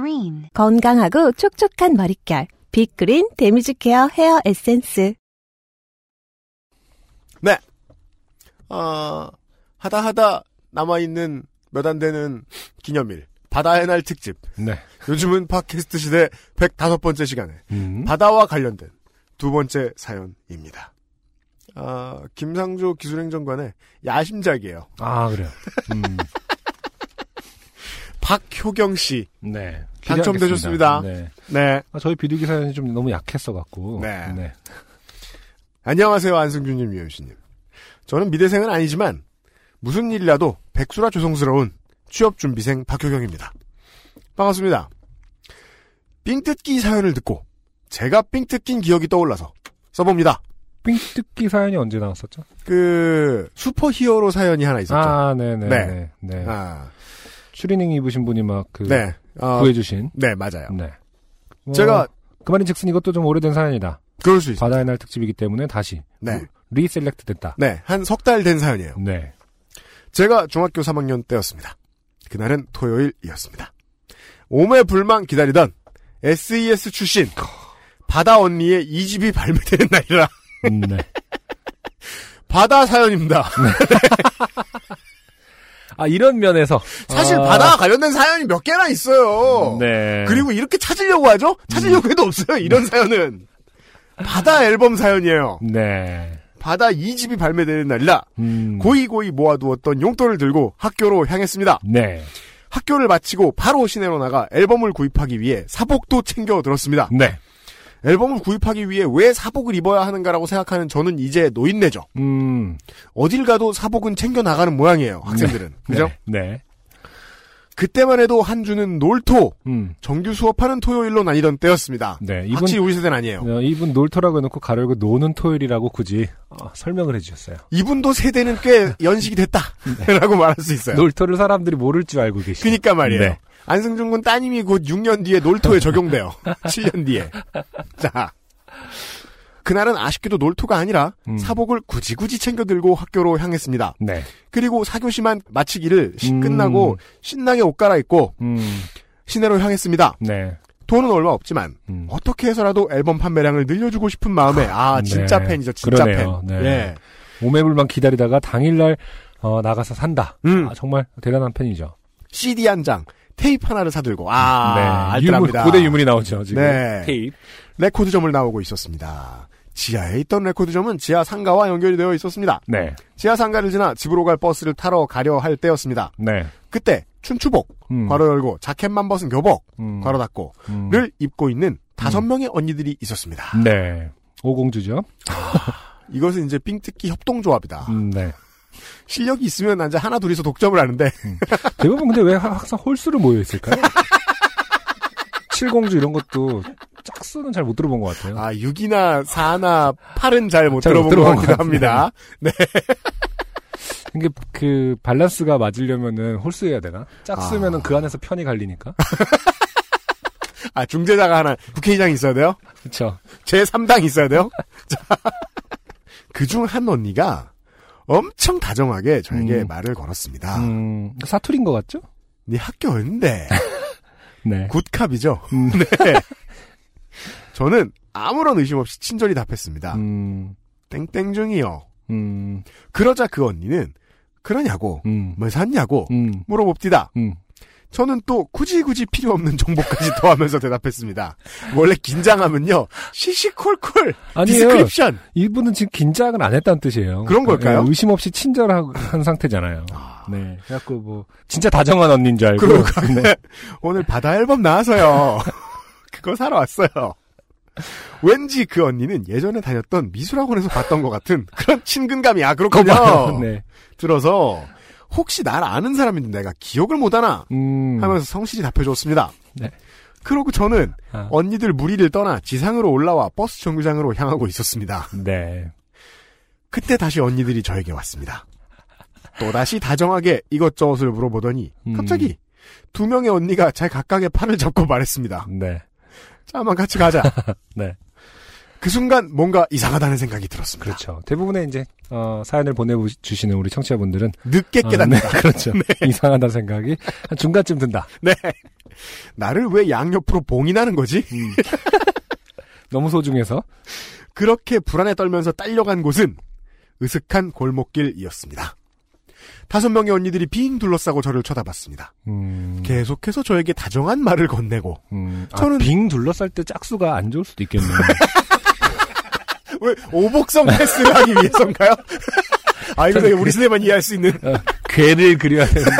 Green 건강하고 촉촉한 머릿결. 빅그린 damage care hair 에센스. 네. 아, 하다 하다 남아있는 몇 안 되는 기념일. 바다의 날 특집. 네. 요즘은 팟캐스트 시대 105번째 시간에 음. 바다와 관련된 두 번째 사연입니다. 아, 김상조 기술행정관의 야심작이에요. 아, 그래요. 음. 박효경 씨. 네. 당첨되셨습니다. 네. 네. 아, 저희 비둘기 사연이 좀 너무 약했어갖고. 네. 안녕하세요, 안승준님, 유현씨님. 저는 미대생은 아니지만, 무슨 일이라도 백수라 조성스러운 취업준비생 박효경입니다. 반갑습니다. 삥 뜯기 사연을 듣고, 제가 삥 뜯긴 기억이 떠올라서 써봅니다. 삥 뜯기 사연이 언제 나왔었죠? 그, 슈퍼히어로 사연이 하나 있었죠. 아, 네네. 네. 네. 네. 아, 추리닝 입으신 분이 막 그. 네. 어, 구해주신. 네, 맞아요. 네. 어, 제가, 그 말인 즉슨 이것도 좀 오래된 사연이다. 그럴 수 있어요. 바다의 날 특집이기 때문에 다시. 네. reselect 됐다. 네, 한 석 달 된 사연이에요. 네. 제가 중학교 3학년 때였습니다. 그날은 토요일이었습니다. 오매불망 기다리던 SES 출신 바다 언니의 이집이 발매되는 날이라 음, 네. 바다 사연입니다. 아, 이런 면에서. 사실 아, 바다와 관련된 사연이 몇 개나 있어요. 네. 그리고 이렇게 찾으려고 하죠? 찾으려고 해도 없어요. 이런 사연은. 바다 앨범 사연이에요. 네. 바다 2집이 발매되는 날이라 음. 고이고이 모아두었던 용돈을 들고 학교로 향했습니다. 네. 학교를 마치고 바로 시내로 나가 앨범을 구입하기 위해 사복도 챙겨 들었습니다. 네. 앨범을 구입하기 위해 왜 사복을 입어야 하는가라고 생각하는 저는 이제 노인네죠. 음. 어딜 가도 사복은 챙겨 나가는 모양이에요. 학생들은. 그죠? 네. 네. 그때만 해도 한 주는 놀토, 음. 정규 수업하는 토요일로 나뉘던 때였습니다. 네. 이분, 확실히 우리 세대는 아니에요. 어, 이분 놀토라고 해놓고 가로 열고 노는 토요일이라고 굳이 어, 설명을 해주셨어요. 이분도 세대는 꽤 연식이 됐다. 라고 말할 수 있어요. 놀토를 사람들이 모를 줄 알고 계시죠. 그니까 말이에요. 네. 안승준 군 따님이 곧 6년 뒤에 놀토에 적용돼요. 7년 뒤에. 자. 그날은 아쉽게도 놀토가 아니라 음. 사복을 굳이 굳이 챙겨 들고 학교로 향했습니다. 네. 그리고 사교시만 마치기를 시- 음. 끝나고 신나게 옷 갈아입고 음. 시내로 향했습니다. 네. 돈은 얼마 없지만 음. 어떻게 해서라도 앨범 판매량을 늘려주고 싶은 마음에 아 진짜 네. 팬이죠 진짜 그러네요. 팬. 네. 예. 오매불망 기다리다가 당일날 어, 나가서 산다. 음. 아, 정말 대단한 팬이죠. CD 한 장, 테이프 하나를 사들고 아 네. 유물. 고대 유물이 나오죠. 지금. 네. 테이프. 레코드점을 나오고 있었습니다. 지하에 있던 레코드점은 지하 상가와 연결이 되어 있었습니다. 네. 지하 상가를 지나 집으로 갈 버스를 타러 가려 할 때였습니다. 네. 그때 춘추복 음. 괄호 열고 자켓만 벗은 교복 음. 괄호 닫고 음. 를 입고 있는 다섯 명의 언니들이 있었습니다. 네. 오공주죠. 이것은 이제 삥뜯기 협동조합이다. 음, 네. 실력이 있으면 이제 하나 둘이서 독점을 하는데 대부분 근데 왜 하- 항상 홀수로 모여 있을까요? 칠공주 이런 것도 짝수는 잘 못 들어본 것 같아요. 아 6이나 4나 8은 잘못 잘못 들어본 것 들어본 같기도 것 합니다. 이게 그 밸런스가 맞으려면은 홀수해야 되나? 짝수면은 아. 그 안에서 편이 갈리니까. 아 중재자가 하나 국회의장이 있어야 돼요? 그렇죠. 제 3당 있어야 돼요? 그중 한 언니가 엄청 다정하게 저에게 음. 말을 걸었습니다. 음, 사투리인 것 같죠? 네 학교 어딘데? 네. 굿캅이죠? 음. 네. 저는 아무런 의심 없이 친절히 답했습니다. 음, 땡땡 중이요. 음, 그러자 그 언니는 그러냐고 음, 뭐 샀냐고 음, 물어봅디다. 음. 저는 또 굳이 굳이 필요 없는 정보까지 더하면서 대답했습니다. 원래 긴장하면요 시시콜콜 아니에요. description 이분은 지금 긴장을 안 했다는 뜻이에요. 그런 걸까요? 예, 의심 없이 친절한 상태잖아요. 네. 그래갖고 뭐 진짜 다정한 언니인 줄 알고. 네. 오늘 바다 앨범 나와서요. 그거 사러 왔어요. 왠지 그 언니는 예전에 다녔던 미술학원에서 봤던 것 같은 그런 친근감이 아 그렇군요. 네. 들어서 혹시 날 아는 사람인데 내가 기억을 못하나 음. 하면서 성실히 답해줬습니다. 네. 그러고 저는 아, 언니들 무리를 떠나 지상으로 올라와 버스 정류장으로 향하고 있었습니다. 네. 그때 다시 언니들이 저에게 왔습니다. 또다시 다정하게 이것저것을 물어보더니 음. 갑자기 두 명의 언니가 제 각각의 팔을 잡고 말했습니다. 네. 자, 한번 같이 가자. 네. 그 순간 뭔가 이상하다는 생각이 들었습니다. 그렇죠. 대부분의 이제 어, 사연을 보내주시는 우리 청취자분들은 늦게 어, 깨닫는다. 네, 그렇죠. 이상하다 생각이 한 중간쯤 든다. 네. 나를 왜 양옆으로 봉이 나는 거지? 너무 소중해서. 그렇게 불안에 떨면서 딸려간 곳은 으슥한 골목길이었습니다. 다섯 명의 언니들이 빙 둘러싸고 저를 쳐다봤습니다. 음, 계속해서 저에게 다정한 말을 건네고 음, 아, 저는- 빙 둘러쌀 때 짝수가 안 좋을 수도 있겠네요. 왜 오복성 패스를 하기 위해서인가요? 아 이거 우리 세대만 이해할 수 있는 어, 괴를 그려야 되는.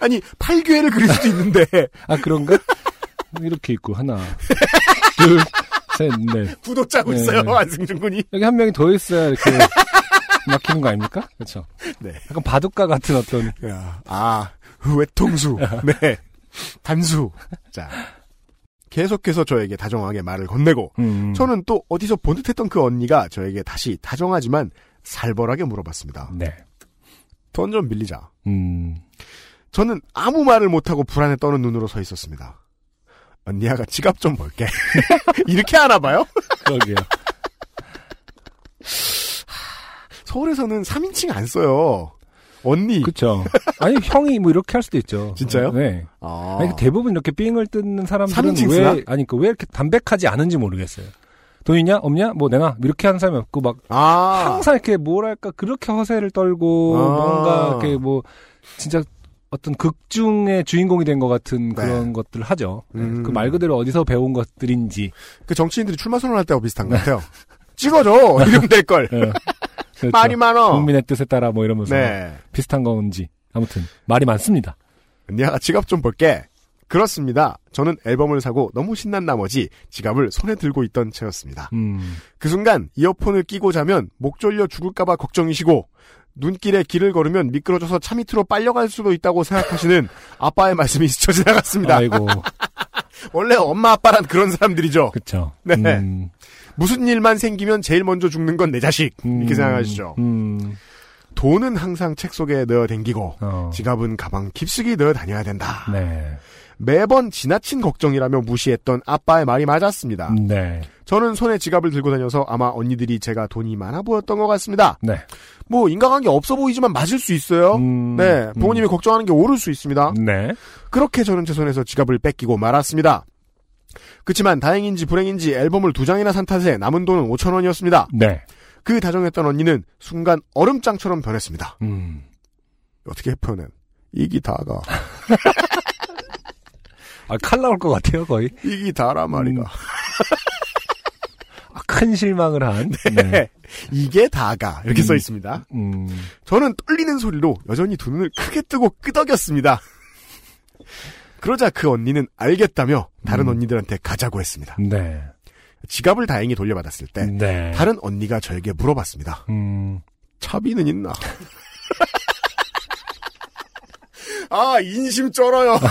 아니 팔괘를 그릴 수도 있는데 아 그런가? 이렇게 있고 하나, 둘, 셋, 넷. 구독 짜고 네, 있어요 네. 안승준 군이. 여기 한 명이 더 있어야 이렇게 막히는 거 아닙니까? 그렇죠. 네. 약간 바둑가 같은 어떤 야, 아 외통수. 네. 단수. 자 계속해서 저에게 다정하게 말을 건네고 음, 저는 또 어디서 본 듯했던 그 언니가 저에게 다시 다정하지만 살벌하게 물어봤습니다. 네. 돈 좀 빌리자. 음, 저는 아무 말을 못하고 불안에 떠는 눈으로 서 있었습니다. 언니야가 지갑 좀 볼게. 이렇게 하나 봐요? 그러게요. 서울에서는 3인칭 안 써요. 언니. 그렇죠. 아니 형이 뭐 이렇게 할 수도 있죠. 진짜요? 네. 아. 아니, 그 대부분 이렇게 삥을 뜯는 사람들은 왜? 아니 그 왜 이렇게 담백하지 않은지 모르겠어요. 돈 있냐 없냐 뭐 내놔 이렇게 하는 사람이 없고 막 아. 항상 이렇게 뭐랄까 그렇게 허세를 떨고 아. 뭔가 이렇게 뭐 진짜 어떤 극중의 주인공이 된 것 같은 그런 것들을 하죠. 음. 그말 그대로 어디서 배운 것들인지. 그 정치인들이 출마 선언할 때와 비슷한 것 같아요. 찍어줘! 이러면 될걸. 예. 그렇죠. 말이 많어. 국민의 뜻에 따라 뭐 이러면서 네. 비슷한 건지 아무튼 말이 많습니다. 언니야가 지갑 좀 볼게. 그렇습니다. 저는 앨범을 사고 너무 신난 나머지 지갑을 손에 들고 있던 채였습니다. 음. 그 순간 이어폰을 끼고 자면 목 졸려 죽을까봐 걱정이시고 눈길에 길을 걸으면 미끄러져서 차 밑으로 빨려갈 수도 있다고 생각하시는 아빠의 말씀이 스쳐 지나갔습니다. 아이고 원래 엄마 아빠란 그런 사람들이죠. 그렇죠. 네. 음. 무슨 일만 생기면 제일 먼저 죽는 건 내 자식 이렇게 음. 생각하시죠. 음. 돈은 항상 책 속에 넣어 댕기고 어. 지갑은 가방 깊숙이 넣어 다녀야 된다. 네. 매번 지나친 걱정이라며 무시했던 아빠의 말이 맞았습니다. 네. 저는 손에 지갑을 들고 다녀서 아마 언니들이 제가 돈이 많아 보였던 것 같습니다. 네. 뭐 인간관계 없어 보이지만 맞을 수 있어요. 음. 네, 부모님이 걱정하는 게 옳을 수 있습니다. 네. 그렇게 저는 제 손에서 지갑을 뺏기고 말았습니다. 그치만 다행인지 불행인지 앨범을 두 장이나 산 탓에 남은 돈은 5천 원이었습니다. 네. 그 다정했던 언니는 순간 얼음장처럼 변했습니다. 음. 어떻게 표현해? 이기 다가 아, 칼 나올 것 같아요, 거의. 이기 다라 말이가. 음. 아, 큰 실망을 한. 네. 이게 다가 이렇게 음. 써 있습니다. 음. 저는 떨리는 소리로 여전히 두 눈을 크게 뜨고 끄덕였습니다. 그러자 그 언니는 알겠다며 다른 음. 언니들한테 가자고 했습니다. 네. 지갑을 다행히 돌려받았을 때 네. 다른 언니가 저에게 물어봤습니다. 음. 차비는 있나? 아 인심 쩔어요.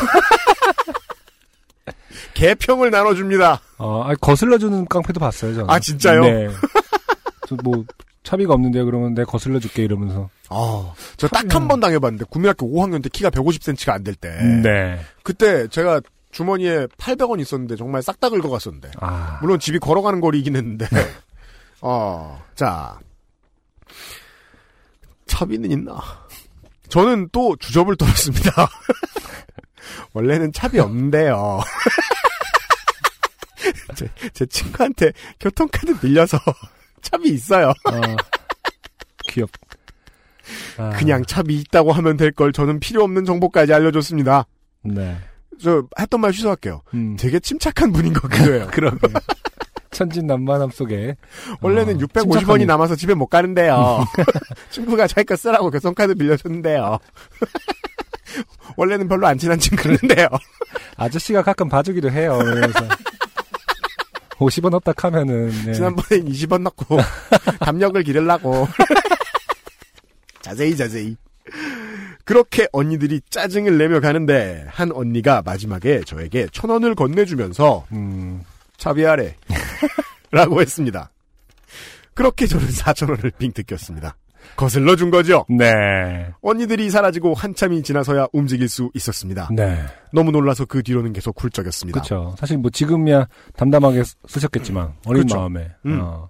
개평을 나눠줍니다. 어, 아, 거슬러주는 깡패도 봤어요, 저는. 아, 진짜요? 네. 저 뭐, 차비가 없는데 그러면 내가 거슬러 줄게 이러면서. 아, 저 딱 한 번 당해봤는데 국민학교 5학년 때 키가 150cm가 안 될 때. 네. 그때 제가 주머니에 800원 있었는데 정말 싹 다 긁어갔었는데. 아. 물론 집이 걸어가는 거리이긴 했는데. 어, 자. 차비는 있나? 저는 또 주접을 떨었습니다. 원래는 차비 없는데요. 제, 제 친구한테 교통카드 빌려서 차비 있어요. 아. 귀엽. 아. 그냥 차비 있다고 하면 될 걸 저는 필요 없는 정보까지 알려줬습니다. 네. 저 했던 말 취소할게요. 음. 되게 침착한 분인 것 같아요. 그러게. 천진난만함 속에. 원래는 어, 650원이 침착하네. 남아서 집에 못 가는데요. 친구가 자기 거 쓰라고 교통카드 빌려줬는데요. 원래는 별로 안 친한 친구인데요. 아저씨가 가끔 봐주기도 해요. 그래서. 50원 없다 하면은. 네. 지난번엔 20원 넣고 담력을 기르려고. 자세히 자세히. 그렇게 언니들이 짜증을 내며 가는데 한 언니가 마지막에 저에게 천 원을 건네주면서 음, 차비하래 라고 했습니다. 그렇게 저는 4천 원을 빙 뜯겼습니다. 거슬러 준 거죠. 네. 언니들이 사라지고 한참이 지나서야 움직일 수 있었습니다. 네. 너무 놀라서 그 뒤로는 계속 훌쩍였습니다. 그렇죠. 사실 뭐 지금이야 담담하게 쓰- 쓰셨겠지만 어린 그쵸. 마음에. 음. 어.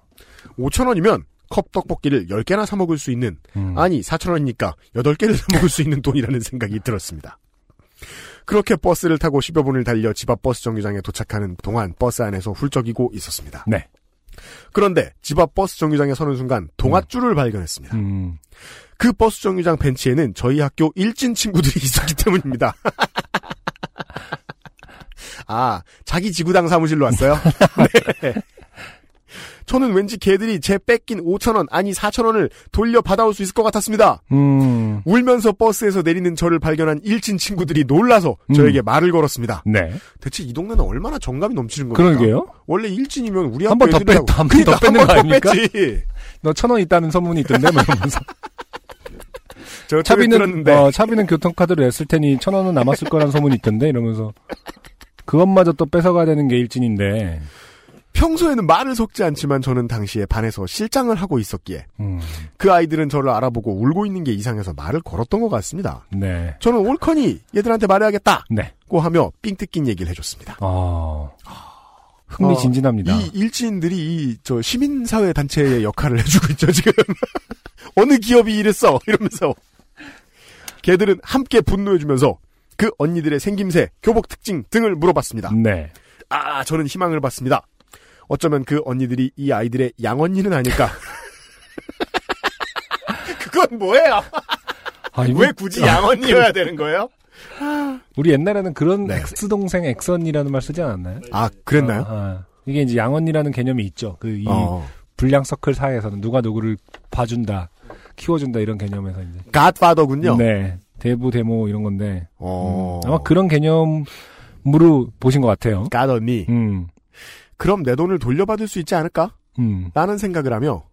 5천 원이면 컵 떡볶이를 10개나 사 먹을 수 있는 음. 아니 4천 원이니까 8개를 사 먹을 수 있는 돈이라는 생각이 들었습니다. 그렇게 버스를 타고 10여 분을 달려 집 앞 버스 정류장에 도착하는 동안 버스 안에서 훌쩍이고 있었습니다. 네. 그런데 집 앞 버스 정류장에 서는 순간 동아줄을 발견했습니다. 음. 그 버스 정류장 벤치에는 저희 학교 일진 친구들이 있었기 때문입니다. 아, 자기 지구당 사무실로 왔어요? 네. 저는 왠지 걔들이 제 뺏긴 5천원, 아니 4천원을 돌려 받아올 수 있을 것 같았습니다. 음. 울면서 버스에서 내리는 저를 발견한 일진 친구들이 놀라서 음. 저에게 말을 걸었습니다. 네. 대체 이 동네는 얼마나 정감이 넘치는 겁니까? 그러게요. 원래 일진이면 우리 한번 더 애들이라고- 뺐- 한번 그러니까 더 뺏는 한번 거 아닙니까? 너 천 원 있다는 소문이 있던데 뭐 이러면서. 저 차비는 어, 차비는 교통카드로 냈을 테니 천 원은 남았을 거란 소문이 있던데 이러면서 그것마저 또 뺏어가야 되는 게 일진인데. 평소에는 말을 섞지 않지만 저는 당시에 반에서 실장을 하고 있었기에 음. 그 아이들은 저를 알아보고 울고 있는 게 이상해서 말을 걸었던 것 같습니다. 네. 저는 옳거니 얘들한테 말해야겠다고 네. 하며 삥 뜯긴 얘기를 해줬습니다. 어. 흥미진진합니다. 이 일진들이 이 저 시민사회 단체의 역할을 해주고 있죠 지금. 어느 기업이 이랬어 이러면서 걔들은 함께 분노해주면서 그 언니들의 생김새, 교복 특징 등을 물어봤습니다. 네. 아 저는 희망을 받습니다. 어쩌면 그 언니들이 이 아이들의 양언니는 아닐까. 그건 뭐예요? 아, 이거- 왜 굳이 양언니여야 되는 거예요? 우리 옛날에는 그런 네. X 동생 X언니라는 말 쓰지 않았나요? 아 그랬나요? 어, 어. 이게 이제 양언니라는 개념이 있죠. 그이 어. 불량 서클 사이에서는 누가 누구를 봐준다, 키워준다 이런 개념에서 이제. godfather군요. 네. 대부 대모 이런 건데 어. 음, 아마 그런 개념으로 보신 것 같아요. god언니. 음, 그럼 내 돈을 돌려받을 수 있지 않을까? 음, 라는 생각을 하며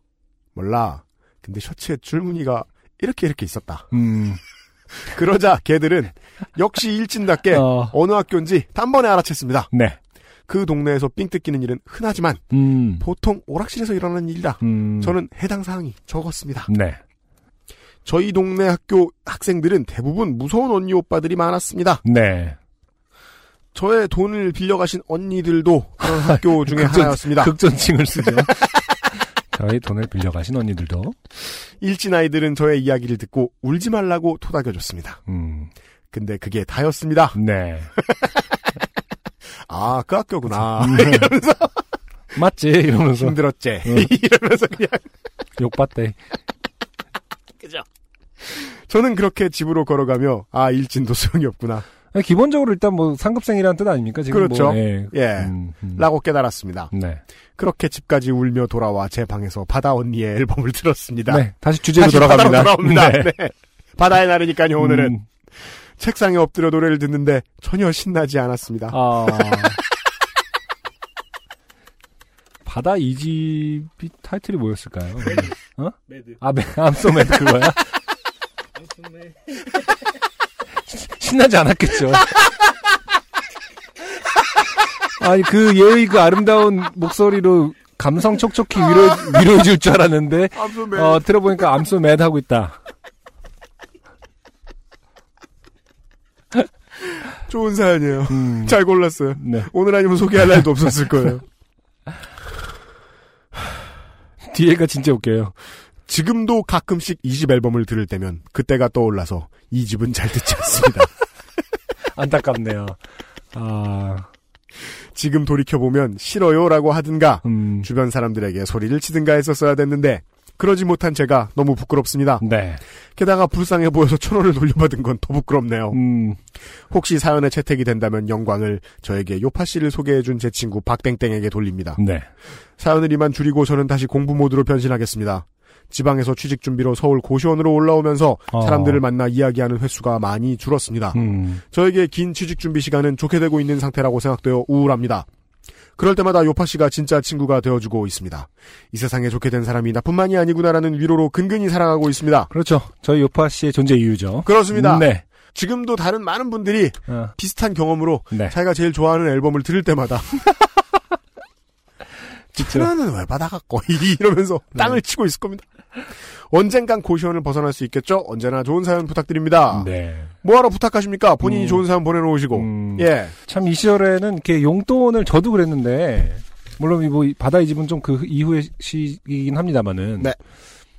몰라. 근데 셔츠에 줄무늬가 이렇게 이렇게 있었다. 음. 그러자 걔들은 역시 일진답게 어, 어. 느 학교인지 단번에 알아챘습니다. 네. 그 동네에서 삥 뜯기는 일은 흔하지만 음, 보통 오락실에서 일어나는 일이다. 음. 저는 해당 사항이 적었습니다. 네. 저희 동네 학교 학생들은 대부분 무서운 언니 오빠들이 많았습니다. 네. 저의 돈을 빌려가신 언니들도 그런 학교 중에 극존- 하나였습니다. 극존칭을 쓰죠. 저희 돈을 빌려가신 언니들도. 일진 아이들은 저의 이야기를 듣고 울지 말라고 토닥여줬습니다. 음, 근데 그게 다였습니다. 네. 아, 그 학교구나. 음. 맞지? 이러면서 힘들었지. 응. 이러면서 그냥. 욕받대. 저는 그렇게 집으로 걸어가며, 아, 일진도 소용이 없구나. 기본적으로 일단 뭐 상급생이라는 뜻 아닙니까? 지금 그렇죠. 뭐, 예. 예. 음, 음. 라고 깨달았습니다. 네. 그렇게 집까지 울며 돌아와 제 방에서 바다 언니의 앨범을 들었습니다. 네. 다시 주제로 다시 돌아갑니다. 바다로 돌아옵니다. 네. 네. 바다의 날이니까요, 오늘은. 음, 책상에 엎드려 노래를 듣는데 전혀 신나지 않았습니다. 아. 바다 이집이 타이틀이 뭐였을까요? 어? Mad. 아, 매, I'm so mad 그거야? 신나지 않았겠죠. 아니 그 예의 그 아름다운 목소리로 감성 촉촉히 위로 위로해 줄 줄 알았는데 암소맨. 어 들어보니까 암소 맨 하고 있다. 좋은 사연이에요. 음, 잘 골랐어요. 네. 오늘 아니면 소개할 날도 없었을 거예요. 뒤에가 진짜 웃겨요. 지금도 가끔씩 이 집 앨범을 들을 때면 그때가 떠올라서 이 집은 잘 듣지 않습니다. 안타깝네요. 아, 지금 돌이켜보면 싫어요라고 하든가 음, 주변 사람들에게 소리를 치든가 했었어야 됐는데 그러지 못한 제가 너무 부끄럽습니다. 네. 게다가 불쌍해 보여서 천 원을 돌려받은 건 더 부끄럽네요. 음, 혹시 사연에 채택이 된다면 영광을 저에게 요파 씨를 소개해준 제 친구 박땡땡에게 돌립니다. 네. 사연을 이만 줄이고 저는 다시 공부 모드로 변신하겠습니다. 지방에서 취직 준비로 서울 고시원으로 올라오면서 어. 사람들을 만나 이야기하는 횟수가 많이 줄었습니다. 음, 저에게 긴 취직 준비 시간은 좋게 되고 있는 상태라고 생각되어 우울합니다. 그럴 때마다 요파 씨가 진짜 친구가 되어주고 있습니다. 이 세상에 좋게 된 사람이 나뿐만이 아니구나라는 위로로 근근히 살아가고 있습니다. 그렇죠. 저희 요파 씨의 존재 이유죠. 그렇습니다. 네. 지금도 다른 많은 분들이 어, 비슷한 경험으로 네. 자기가 제일 좋아하는 앨범을 들을 때마다 그쵸. 하나는 왜 받아갖고 이러면서 땅을 치고 있을 겁니다. 언젠간 고시원을 벗어날 수 있겠죠? 언제나 좋은 사연 부탁드립니다. 네. 뭐하러 부탁하시니까 본인이 음. 좋은 사연 보내놓으시고 음, 예 참 이 시절에는 이렇게 용돈을 저도 그랬는데 물론 뭐 바다 이 집은 좀 그 이후의 시기이긴 합니다만은 네.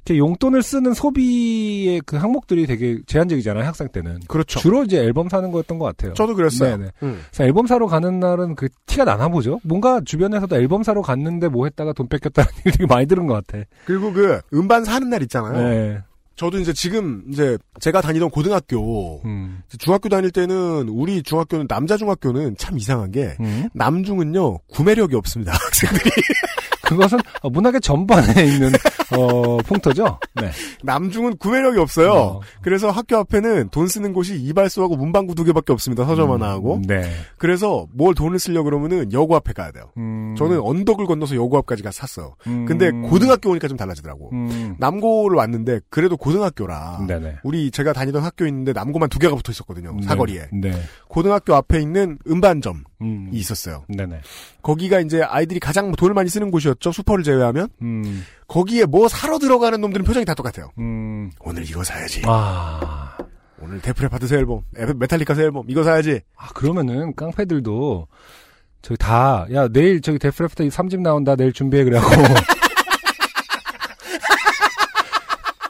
용돈을 쓰는 소비의 그 항목들이 되게 제한적이잖아요 학생 때는 그렇죠. 주로 이제 앨범 사는 거였던 것 같아요. 저도 그랬어요. 네네. 음. 그래서 앨범 사러 가는 날은 그 티가 나나 보죠. 뭔가 주변에서도 앨범 사러 갔는데 뭐 했다가 돈 뺏겼다는 얘기 되게 많이 들은 것 같아. 그리고 그 음반 사는 날 있잖아요. 네. 저도 이제 지금 이제 제가 다니던 고등학교 음. 중학교 다닐 때는 우리 중학교는 남자 중학교는 참 이상한 게 음. 남중은요 구매력이 없습니다 학생들이 그것은 어, 문학의 전반에 있는 어, 풍토죠. 네. 남중은 구매력이 없어요. 어. 그래서 학교 앞에는 돈 쓰는 곳이 이발소하고 문방구 두 개밖에 없습니다. 서점 하나 하고. 네. 그래서 뭘 돈을 쓰려 그러면은 여고 앞에 가야 돼요. 음. 저는 언덕을 건너서 여고 앞까지 가서 샀어요. 음. 근데 고등학교 오니까 좀 달라지더라고. 음. 남고를 왔는데 그래도 고등학교라. 네네. 우리 제가 다니던 학교 있는데 남고만 두 개가 붙어 있었거든요. 사거리에. 네. 네. 고등학교 앞에 있는 음반점이 음. 있었어요. 네네. 거기가 이제 아이들이 가장 돈을 많이 쓰는 곳이었죠. 슈퍼를 제외하면. 음. 거기에 뭐 사러 들어가는 놈들은 표정이 다 똑같아요. 음. 오늘 이거 사야지. 아. 오늘 Def Leppard 새 앨범, 에, 메탈리카 새 앨범 이거 사야지. 아, 그러면은 깡패들도 저기 다, 야, 내일 저기 Def Leppard 3집 나온다. 내일 준비해. 그래갖고.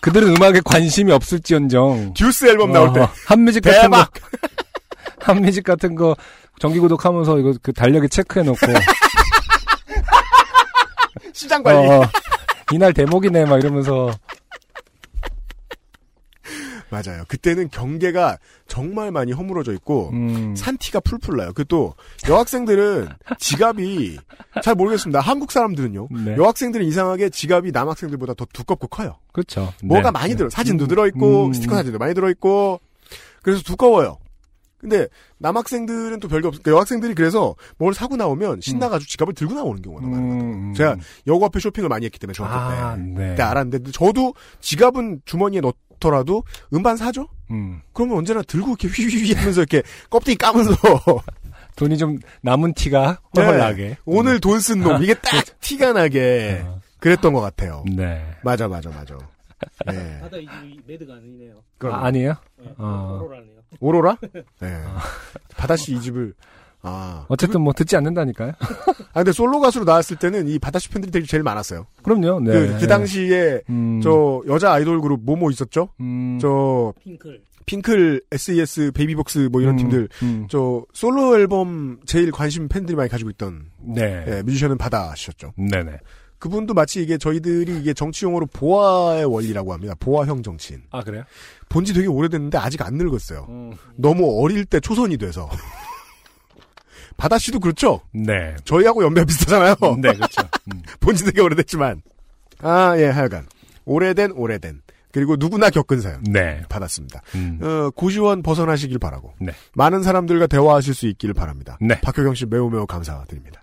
그들은 음악에 관심이 없을지언정. 듀스 앨범 나올 때 어, 핫뮤직 같은 거. 한뮤직 같은 거 정기 구독 하면서 이거 그 달력에 체크해놓고. 시장 관리. 어, 이날 대목이네. 막 이러면서. 맞아요. 그때는 경계가 정말 많이 허물어져 있고 음. 산티가 풀풀 나요. 그 또 여학생들은 지갑이 잘 모르겠습니다. 한국 사람들은요. 네. 여학생들은 이상하게 지갑이 남학생들보다 더 두껍고 커요. 그렇죠. 뭐가 네. 많이 네. 들어. 사진도 들어 있고 음. 스티커 사진도 많이 들어 있고 그래서 두꺼워요. 근데 남학생들은 또 별게 없. 그러니까 여학생들이 그래서 뭘 사고 나오면 신나가지고 지갑을 들고 나오는 경우가 많아요. 음. 제가 여고 앞에 쇼핑을 많이 했기 때문에 중학교 아, 때. 네. 그때 알았는데 저도 지갑은 주머니에 넣더라도 음반 사죠? 음. 그러면 언제나 들고 이렇게 휘휘휘 하면서 이렇게 껍데기 까면서 돈이 좀 남은 티가 훨훨 네. 나게. 오늘 돈 쓴 놈 이게 딱 티가 나게 어. 그랬던 것 같아요. 네. 맞아 맞아 맞아. 네. 바다 이집이 Mad가 아니네요. 그럼 아, 아니에요? 네, 어. 오로라? 네. 바다씨 이집을 아. 어쨌든 뭐 듣지 않는다니까요. 아 근데 솔로 가수로 나왔을 때는 이 바다씨 팬들이 되게 제일 많았어요. 그럼요. 네. 그, 그 당시에 음. 저 여자 아이돌 그룹 뭐뭐 있었죠? 음. 저 핑클. 핑클, SES, 베이비복스 뭐 이런 음. 팀들 음. 저 솔로 앨범 제일 관심 팬들이 많이 가지고 있던 네. 예, 뮤지션은 바다씨였죠. 네네. 그분도 마치 이게 저희들이 이게 정치 용어로 보아의 원리라고 합니다. 보아형 정치인. 아, 그래요? 본 지 되게 오래됐는데 아직 안 늙었어요. 음. 너무 어릴 때 초선이 돼서. 바다 씨도 그렇죠. 네. 저희하고 연배가 비슷하잖아요. 네, 그렇죠. 음. 본지 되게 오래됐지만. 아, 예, 하여간. 오래된, 오래된. 그리고 누구나 겪은 사연. 네. 받았습니다. 음. 어, 고시원 벗어나시길 바라고. 네. 많은 사람들과 대화하실 수 있기를 바랍니다. 네. 박효경 씨 매우 매우 감사드립니다.